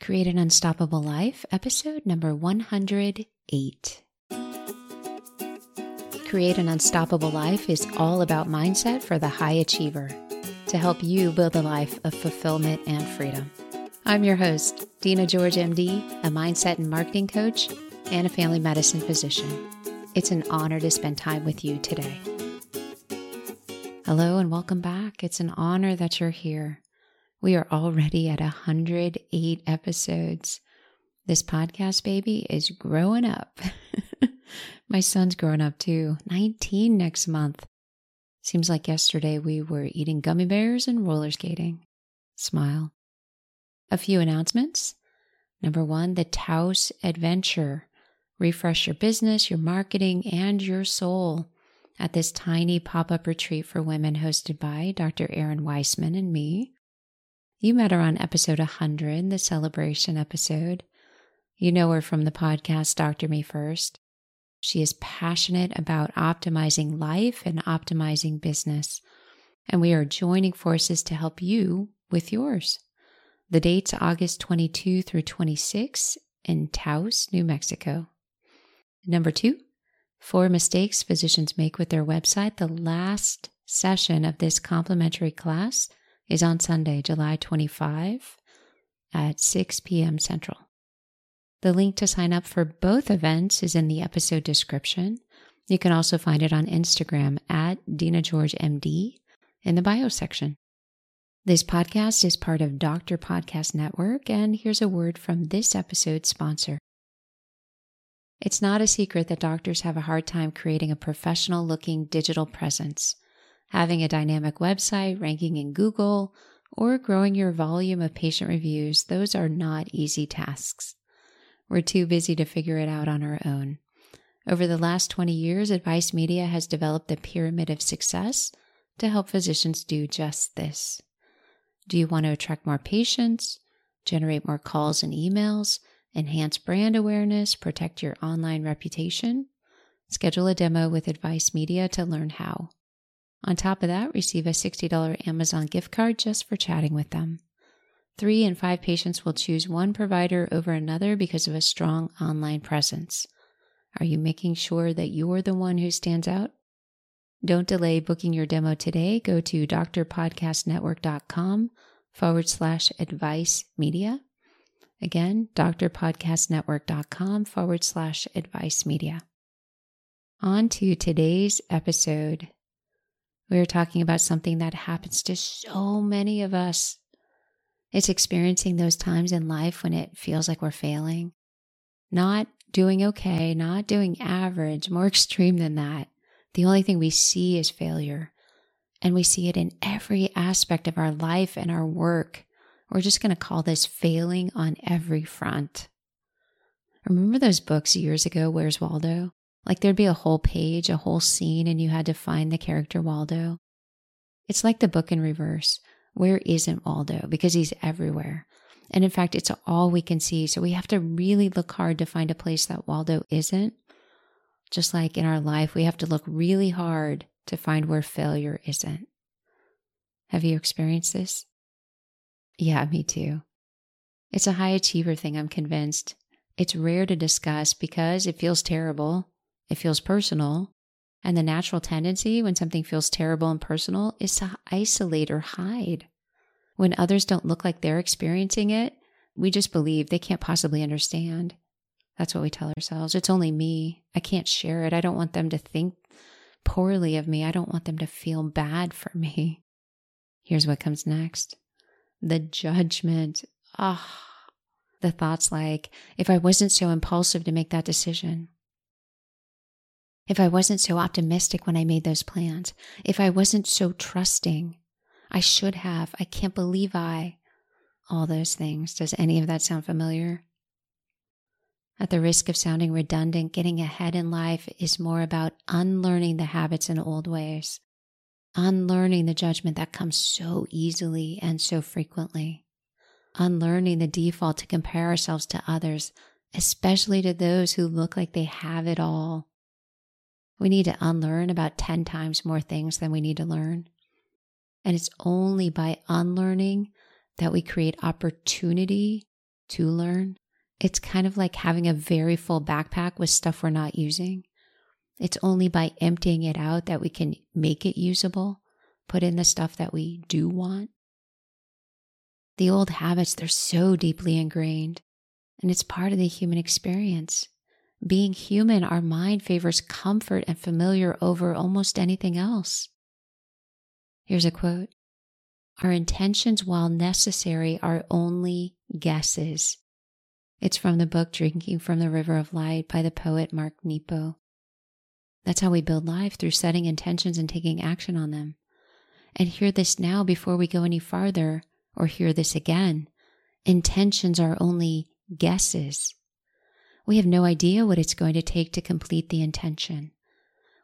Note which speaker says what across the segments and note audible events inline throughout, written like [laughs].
Speaker 1: Create an Unstoppable Life, episode number 108. Create an Unstoppable Life is all about mindset for the high achiever to help you build a life of fulfillment and freedom. I'm your host, Dina George, MD, a mindset and marketing coach and a family medicine physician. It's an honor to spend time with you today. Hello and welcome back. It's an honor that you're here. We are already at 108 episodes. This podcast baby is growing up. [laughs] My son's growing up too, 19 next month. Seems like yesterday we were eating gummy bears and roller skating. Smile. A few announcements. Number one, the Taos Adventure. Refresh your business, your marketing, and your soul at this tiny pop up retreat for women hosted by Dr. Errin Weisman and me. You met her on episode 100, the celebration episode. You know her from the podcast Doctor Me First. She is passionate about optimizing life and optimizing business. And we are joining forces to help you with yours. The date's August 22 through 26 in Taos, New Mexico. Number two, four mistakes physicians make with their website. The last session of this complimentary class is on Sunday, July 25 at 6 p.m. Central. The link to sign up for both events is in the episode description. You can also find it on Instagram at Dina George MD in the bio section. This podcast is part of Doctor Podcast Network, and here's a word from this episode's sponsor. It's not a secret that doctors have a hard time creating a professional looking digital presence having a dynamic website, ranking in Google, or growing your volume of patient reviews, those are not easy tasks. We're too busy to figure it out on our own. Over the last 20 years, Advice Media has developed the pyramid of success to help physicians do just this. Do you want to attract more patients, generate more calls and emails, enhance brand awareness, protect your online reputation? Schedule a demo with Advice Media to learn how. On top of that, receive a $60 Amazon gift card just for chatting with them. Three in five patients will choose one provider over another because of a strong online presence. Are you making sure that you're the one who stands out? Don't delay booking your demo today. Go to drpodcastnetwork.com forward slash advice media. Again, drpodcastnetwork.com forward slash advice media. On to today's episode. We are talking about something that happens to so many of us. It's experiencing those times in life when it feels like we're failing, not doing okay, not doing average, more [laughs] extreme than that. The only thing we see is failure. And we see it in every aspect of our life and our work. We're just going to call this failing on every front. Remember those books years ago, Where's Waldo? Like there'd be a whole page, a whole scene, and you had to find the character Waldo. It's like the book in reverse. Where isn't Waldo? Because he's everywhere. And in fact, it's all we can see. So we have to really look hard to find a place that Waldo isn't. Just like in our life, we have to look really hard to find where failure isn't. Have you experienced this? Yeah, me too. It's a high achiever thing, I'm convinced. It's rare to discuss because it feels terrible it feels personal. And the natural tendency when something feels terrible and personal is to isolate or hide. When others don't look like they're experiencing it, we just believe they can't possibly understand. That's what we tell ourselves. It's only me. I can't share it. I don't want them to think poorly of me. I don't want them to feel bad for me. Here's what comes next the judgment. Ah, oh, the thoughts like, if I wasn't so impulsive to make that decision, if I wasn't so optimistic when I made those plans, if I wasn't so trusting, I should have, I can't believe I, all those things. Does any of that sound familiar? At the risk of sounding redundant, getting ahead in life is more about unlearning the habits and old ways, unlearning the judgment that comes so easily and so frequently, unlearning the default to compare ourselves to others, especially to those who look like they have it all we need to unlearn about 10 times more things than we need to learn. And it's only by unlearning that we create opportunity to learn. It's kind of like having a very full backpack with stuff we're not using. It's only by emptying it out that we can make it usable, put in the stuff that we do want. The old habits, they're so deeply ingrained, and it's part of the human experience. Being human, our mind favors comfort and familiar over almost anything else. Here's a quote Our intentions, while necessary, are only guesses. It's from the book Drinking from the River of Light by the poet Mark Nepo. That's how we build life through setting intentions and taking action on them. And hear this now before we go any farther, or hear this again. Intentions are only guesses. We have no idea what it's going to take to complete the intention.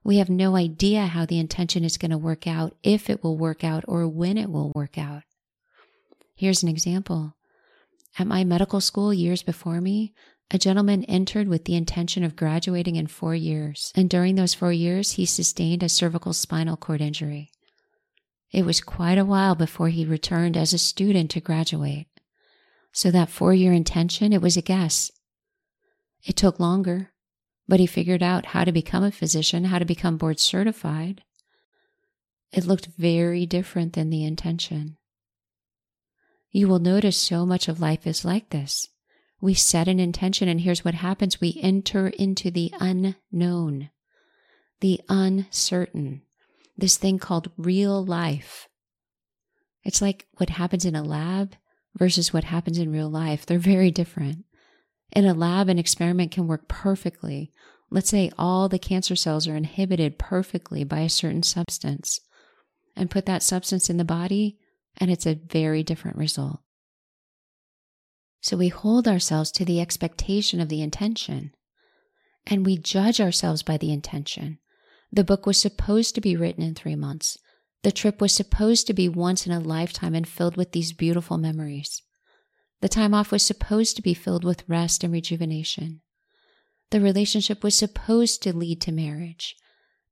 Speaker 1: We have no idea how the intention is going to work out, if it will work out, or when it will work out. Here's an example. At my medical school years before me, a gentleman entered with the intention of graduating in four years, and during those four years, he sustained a cervical spinal cord injury. It was quite a while before he returned as a student to graduate. So that four year intention, it was a guess. It took longer, but he figured out how to become a physician, how to become board certified. It looked very different than the intention. You will notice so much of life is like this. We set an intention, and here's what happens we enter into the unknown, the uncertain, this thing called real life. It's like what happens in a lab versus what happens in real life. They're very different. In a lab, an experiment can work perfectly. Let's say all the cancer cells are inhibited perfectly by a certain substance, and put that substance in the body, and it's a very different result. So we hold ourselves to the expectation of the intention, and we judge ourselves by the intention. The book was supposed to be written in three months. The trip was supposed to be once in a lifetime and filled with these beautiful memories. The time off was supposed to be filled with rest and rejuvenation. The relationship was supposed to lead to marriage.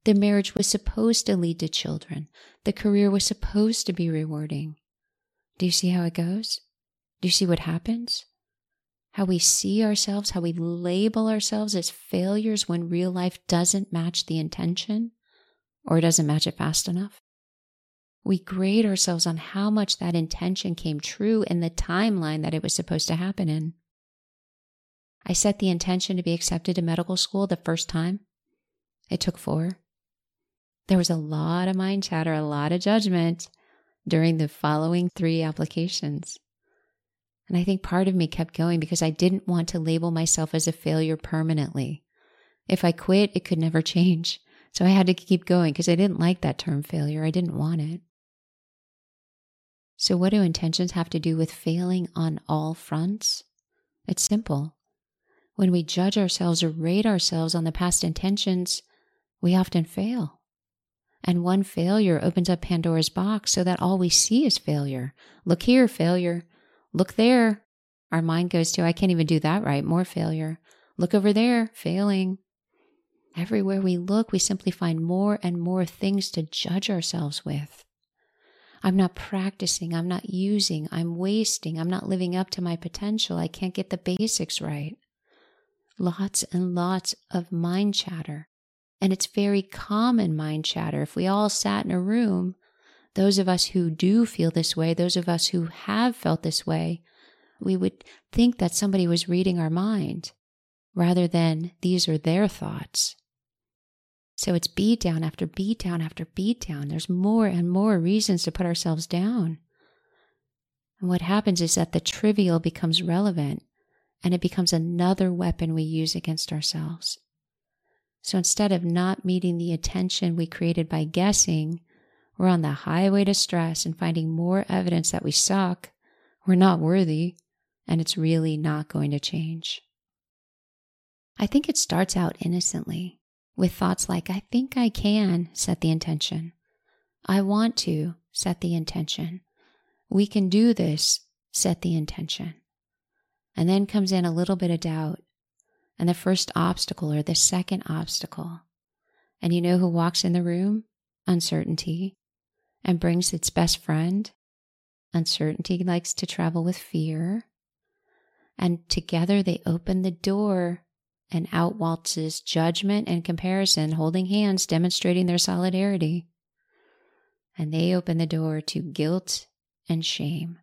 Speaker 1: The marriage was supposed to lead to children. The career was supposed to be rewarding. Do you see how it goes? Do you see what happens? How we see ourselves, how we label ourselves as failures when real life doesn't match the intention or doesn't match it fast enough? We grade ourselves on how much that intention came true in the timeline that it was supposed to happen in. I set the intention to be accepted to medical school the first time. It took four. There was a lot of mind chatter, a lot of judgment during the following three applications. And I think part of me kept going because I didn't want to label myself as a failure permanently. If I quit, it could never [laughs] change. So I had to keep going because I didn't like that term failure. I didn't want it. So, what do intentions have to do with failing on all fronts? It's simple. When we judge ourselves or rate ourselves on the past intentions, we often fail. And one failure opens up Pandora's box so that all we see is failure. Look here, failure. Look there. Our mind goes to, I can't even do that right. More failure. Look over there, failing. Everywhere we look, we simply find more and more things to judge ourselves with. I'm not practicing. I'm not using. I'm wasting. I'm not living up to my potential. I can't get the basics right. Lots and lots of mind chatter. And it's very common mind chatter. If we all sat in a room, those of us who do feel this way, those of us who have felt this way, we would think that somebody was reading our mind rather than these are their thoughts. So it's beat down after beat down after beat down. There's more and more reasons to put ourselves down. And what happens is that the trivial becomes relevant and it becomes another weapon we use against ourselves. So instead of not meeting the attention we created by guessing, we're on the highway to stress and finding more evidence that we suck, we're not worthy, and it's really not going to change. I think it starts out innocently with thoughts like, I think I can set the intention. I want to set the intention. We can do this, set the intention. And then comes in a little bit of doubt and the first obstacle or the second obstacle. And you know who walks in the room? Uncertainty. And brings its best friend. Uncertainty likes to travel with fear. And together they open the door, and out waltzes judgment and comparison, holding hands, demonstrating their solidarity. And they open the door to guilt and shame,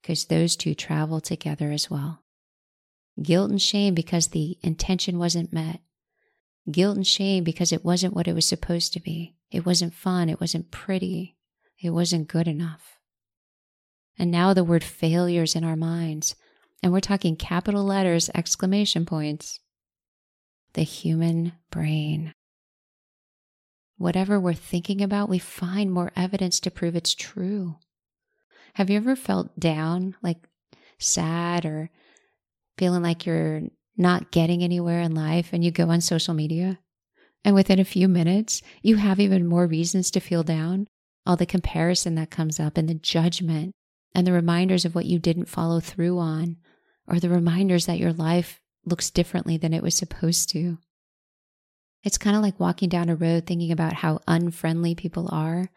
Speaker 1: because those two travel together as well. Guilt and shame because the intention wasn't met. Guilt and shame because it wasn't what it was supposed to be. It wasn't fun. It wasn't pretty. It wasn't good enough. And now the word failures in our minds. And we're talking capital letters, exclamation points. The human brain. Whatever we're thinking about, we find more evidence to prove it's true. Have you ever felt down, like sad or feeling like you're not getting anywhere in life and you go on social media? And within a few minutes, you have even more reasons to feel down. All the comparison that comes up and the judgment and the reminders of what you didn't follow through on, or the reminders that your life looks differently than it was supposed to. It's kind of like walking down a road thinking about how unfriendly people are,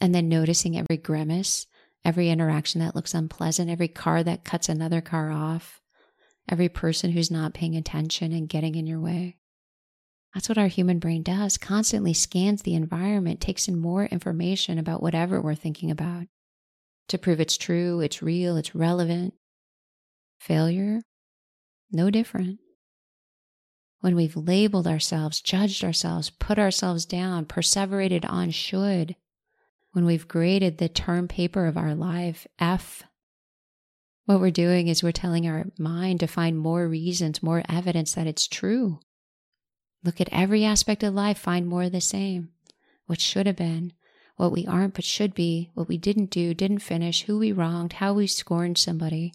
Speaker 1: and then noticing every grimace, every interaction that looks unpleasant, every car that cuts another car off, every person who's not paying attention and getting in your way. That's what our human brain does, constantly scans the environment, takes in more information about whatever we're thinking about to prove it's true, it's real, it's relevant. Failure, no different. When we've labeled ourselves, judged ourselves, put ourselves down, perseverated on should, when we've graded the term paper of our life F, what we're doing is we're telling our mind to find more reasons, more evidence that it's true. Look at every aspect of life, find more of the same. What should have been, what we aren't but should be, what we didn't do, didn't finish, who we wronged, how we scorned somebody.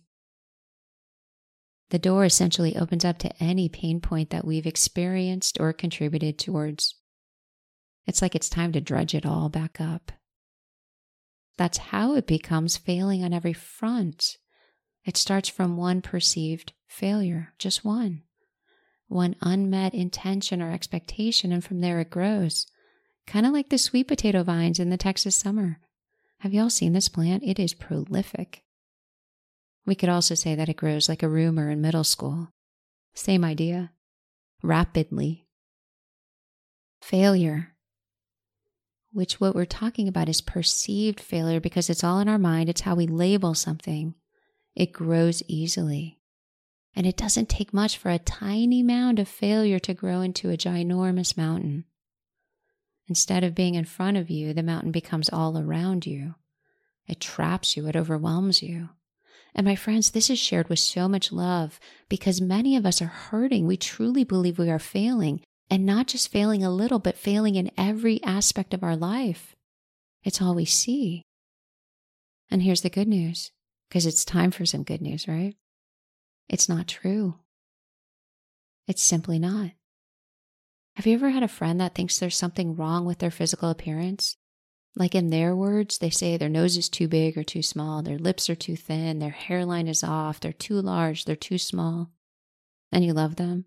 Speaker 1: The door essentially opens up to any pain point that we've experienced or contributed towards. It's like it's time to drudge it all back up. That's how it becomes failing on every front. It starts from one perceived failure, just one, one unmet intention or expectation, and from there it grows kind of like the sweet potato vines in the Texas summer. Have you all seen this plant? It is prolific. We could also say that it grows like a rumor in middle school. Same idea. Rapidly. Failure, which what we're talking about is perceived failure because it's all in our mind. It's how we label something. It grows easily. And it doesn't take much for a tiny mound of failure to grow into a ginormous mountain. Instead of being in front of you, the mountain becomes all around you. It traps you, it overwhelms you. And my friends, this is shared with so much love because many of us are hurting. We truly believe we are failing, and not just failing a little, but failing in every aspect of our life. It's all we see. And here's the good news because it's time for some good news, right? It's not true. It's simply not. Have you ever had a friend that thinks there's something wrong with their physical appearance? Like in their words, they say their nose is too big or too small, their lips are too thin, their hairline is off, they're too large, they're too small. And you love them.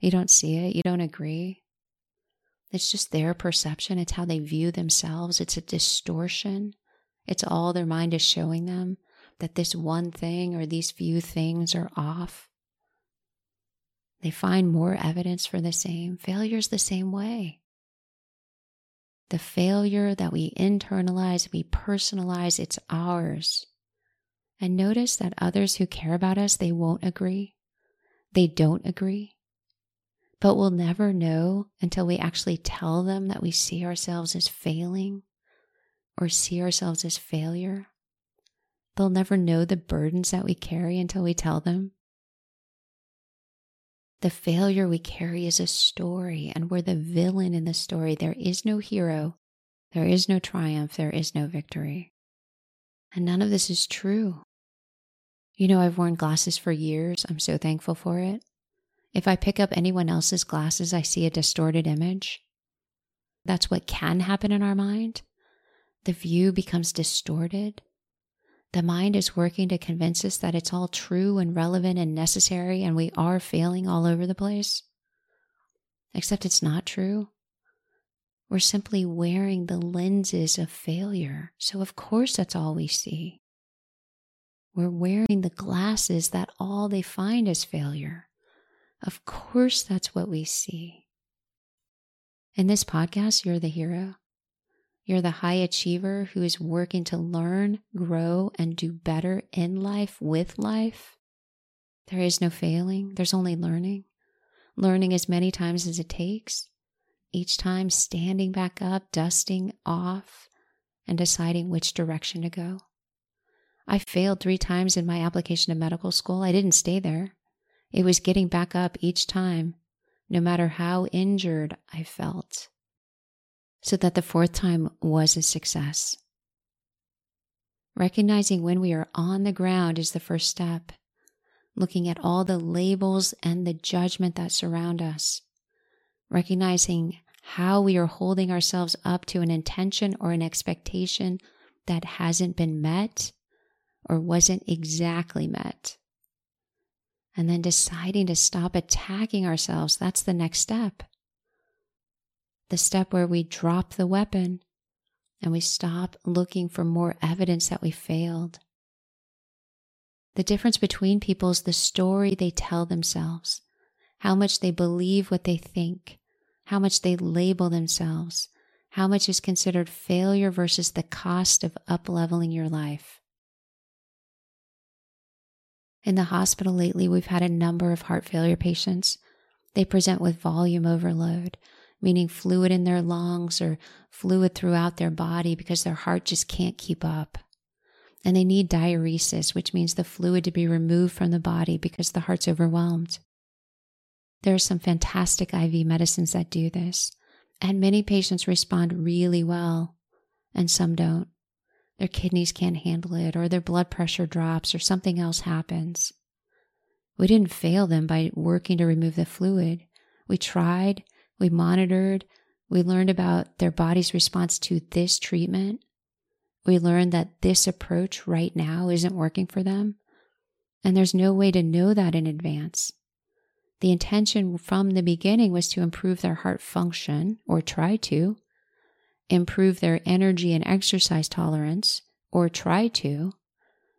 Speaker 1: You don't see it, you don't agree. It's just their perception, it's how they view themselves, it's a distortion. It's all their mind is showing them that this one thing or these few things are off. They find more evidence for the same. Failure's the same way. The failure that we internalize, we personalize, it's ours. And notice that others who care about us, they won't agree. They don't agree. But we'll never know until we actually tell them that we see ourselves as failing or see ourselves as failure. They'll never know the burdens that we carry until we tell them. The failure we carry is a story, and we're the villain in the story. There is no hero, there is no triumph, there is no victory. And none of this is true. You know, I've worn glasses for years. I'm so thankful for it. If I pick up anyone else's glasses, I see a distorted image. That's what can happen in our mind. The view becomes distorted. The mind is working to convince us that it's all true and relevant and necessary, and we are failing all over the place. Except it's not true. We're simply wearing the lenses of failure, so of course that's all we see. We're wearing the glasses that all they find is failure. Of course, that's what we see. In this podcast, you're the hero. You're the high achiever who is working to learn, grow, and do better in life with life. There is no failing, there's only learning. Learning as many times as it takes, each time standing back up, dusting off, and deciding which direction to go. I failed three times in my application to medical school. I didn't stay there. It was getting back up each time, no matter how injured I felt, so that the fourth time was a success. Recognizing when we are on the ground is the first step. Looking at all the labels and the judgment that surround us. Recognizing how we are holding ourselves up to an intention or an expectation that hasn't been met or wasn't exactly met. And then deciding to stop attacking ourselves, that's the next step. The step where we drop the weapon and we stop looking for more evidence that we failed. The difference between people is the story they tell themselves, how much they believe what they think, how much they label themselves, how much is considered failure versus the cost of upleveling your life. In the hospital lately, we've had a number of heart failure patients. They present with volume overload, meaning fluid in their lungs or fluid throughout their body because their heart just can't keep up. And they need diuresis, which means the fluid to be removed from the body because the heart's overwhelmed. There are some fantastic IV medicines that do this, and many patients respond really well, and some don't. Their kidneys can't handle it, or their blood pressure drops, or something else happens. We didn't fail them by working to remove the fluid. We tried, we monitored, we learned about their body's response to this treatment. We learned that this approach right now isn't working for them. And there's no way to know that in advance. The intention from the beginning was to improve their heart function, or try to, improve their energy and exercise tolerance, or try to,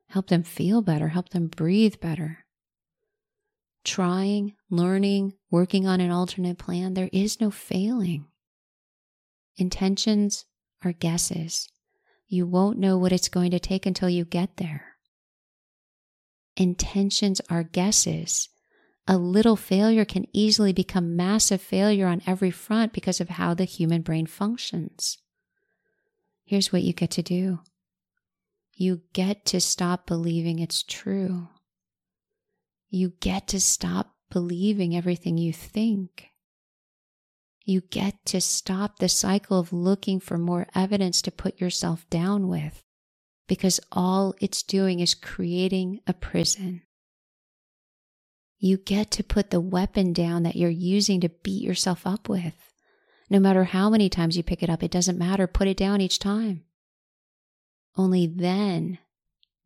Speaker 1: help them feel better, help them breathe better. Trying, learning, working on an alternate plan, there is no failing. Intentions are guesses. You won't know what it's going to take until you get there. Intentions are guesses a little failure can easily become massive failure on every front because of how the human brain functions. Here's what you get to do you get to stop believing it's true. You get to stop believing everything you think. You get to stop the cycle of looking for more evidence to put yourself down with because all it's doing is creating a prison you get to put the weapon down that you're using to beat yourself up with. No matter how many times you pick it up, it doesn't matter. Put it down each time. Only then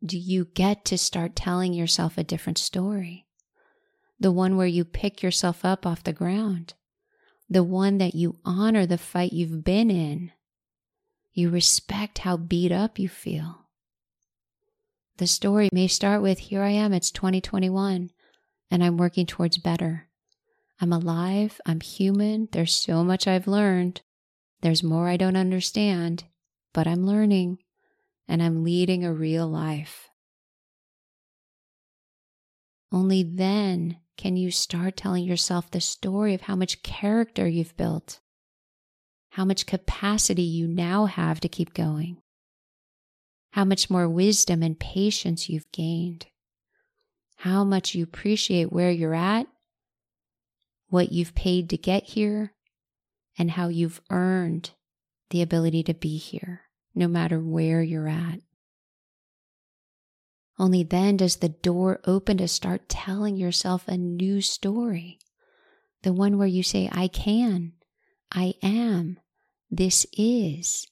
Speaker 1: do you get to start telling yourself a different story. The one where you pick yourself up off the ground. The one that you honor the fight you've been in. You respect how beat up you feel. The story may start with Here I am, it's 2021 and I'm working towards better. I'm alive, I'm human, there's so much I've learned. There's more I don't understand, but I'm learning and I'm leading a real life. Only then can you start telling yourself the story of how much character you've built, how much capacity you now have to keep going, how much more wisdom and patience you've gained how much you appreciate where you're at, what you've paid to get here, and how you've earned the ability to be here, no matter where you're at. Only then does the door open to start telling yourself a new story. The one where you say, I can, I am, this is,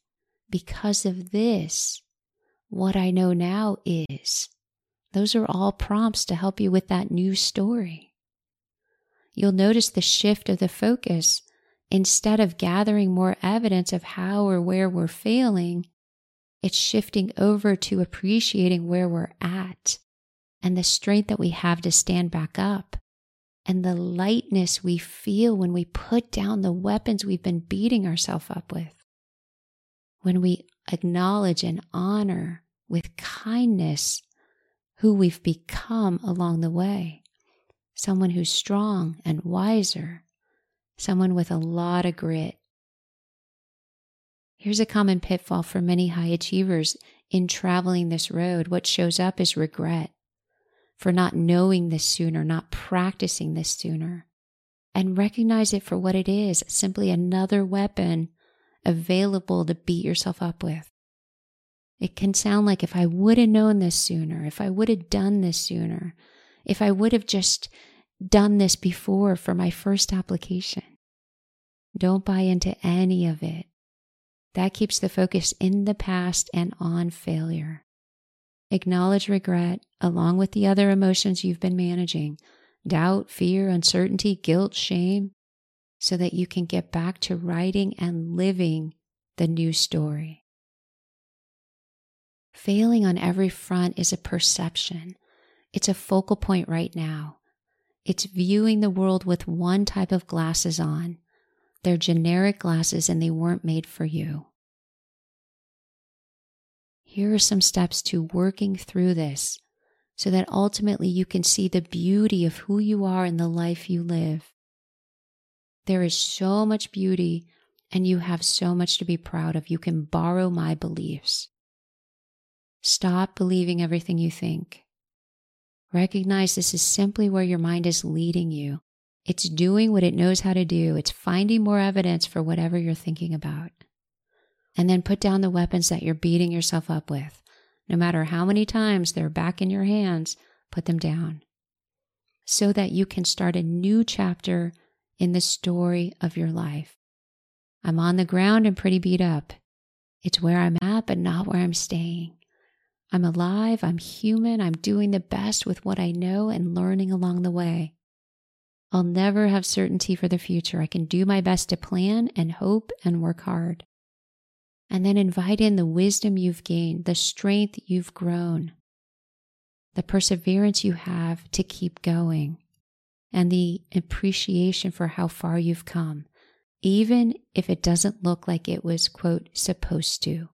Speaker 1: because of this, what I know now is. Those are all prompts to help you with that new story. You'll notice the shift of the focus. Instead of gathering more evidence of how or where we're failing, it's shifting over to appreciating where we're at and the strength that we have to stand back up and the lightness we feel when we put down the weapons we've been beating ourselves up with. When we acknowledge and honor with kindness who we've become along the way. Someone who's strong and wiser, someone with a lot of grit. Here's a common pitfall for many high achievers in traveling this road. What shows up is regret for not knowing this sooner, not practicing this sooner. And recognize it for what it is simply another weapon available to beat yourself up with. It can sound like if I would have known this sooner, if I would have done this sooner, if I would have just done this before for my first application. Don't buy into any of it. That keeps the focus in the past and on failure. Acknowledge regret along with the other emotions you've been managing doubt, fear, uncertainty, guilt, shame so that you can get back to writing and living the new story. Failing on every front is a perception. It's a focal point right now. It's viewing the world with one type of glasses on. They're generic glasses and they weren't made for you. Here are some steps to working through this so that ultimately you can see the beauty of who you are and the life you live. There is so much beauty and you have so much to be proud of. You can borrow my beliefs. Stop believing everything you think. Recognize this is simply where your mind is leading you. It's doing what it knows how to do. It's finding more evidence for whatever you're thinking about and then put down the weapons that you're beating yourself up with. No matter how many times they're back in your hands, put them down so that you can start a new chapter in the story of your life. I'm on the ground and pretty beat up. It's where I'm at, but not where I'm staying. I'm alive, I'm human, I'm doing the best with what I know and learning along the way. I'll never have certainty for the future. I can do my best to plan and hope and work hard and then invite in the wisdom you've gained, the strength you've grown, the perseverance you have to keep going, and the appreciation for how far you've come, even if it doesn't look like it was, quote, supposed to.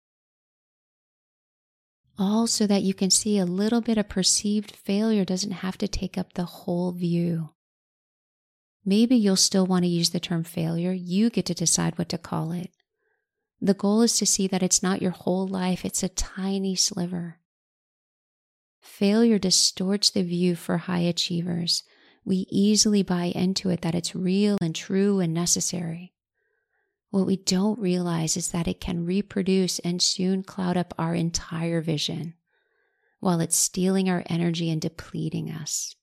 Speaker 1: All so that you can see a little bit of perceived failure doesn't have to take up the whole view. Maybe you'll still want to use the term failure. You get to decide what to call it. The goal is to see that it's not your whole life, it's a tiny sliver. Failure distorts the view for high achievers. We easily buy into it that it's real and true and necessary. What we don't realize is that it can reproduce and soon cloud up our entire vision while it's stealing our energy and depleting us.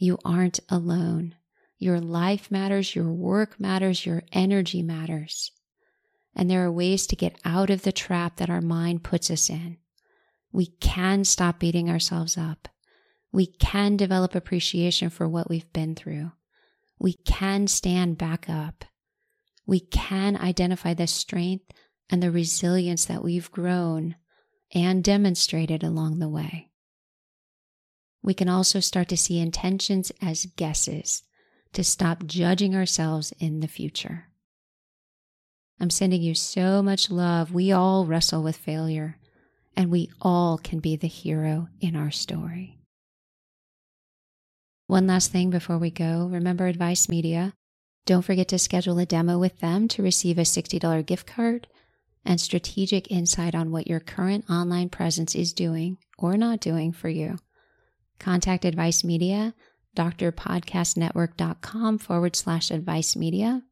Speaker 1: You aren't alone. Your life matters, your work matters, your energy matters and there are ways to get out of the trap that our mind puts us in. We can stop beating ourselves up. We can develop appreciation for what we've been through. We can stand back up. We can identify the strength and the resilience that we've grown and demonstrated along the way. We can also start to see intentions as guesses to stop judging ourselves in the future. I'm sending you so much love. We all wrestle with failure, and we all can be the hero in our story. One last thing before we go remember Advice Media. Don't forget to schedule a demo with them to receive a $60 gift card and strategic insight on what your current online presence is doing or not doing for you. Contact Advice Media, drpodcastnetwork.com forward slash advice media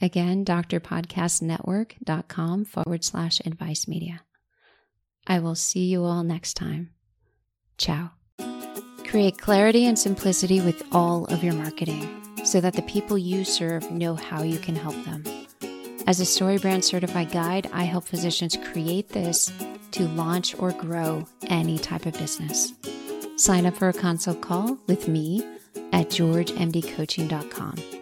Speaker 1: Again, drpodcastnetwork.com forward slash advice media. I will see you all next time. Ciao. Create clarity and simplicity with all of your marketing so that the people you serve know how you can help them. As a StoryBrand certified guide, I help physicians create this to launch or grow any type of business. Sign up for a consult call with me at georgemdcoaching.com.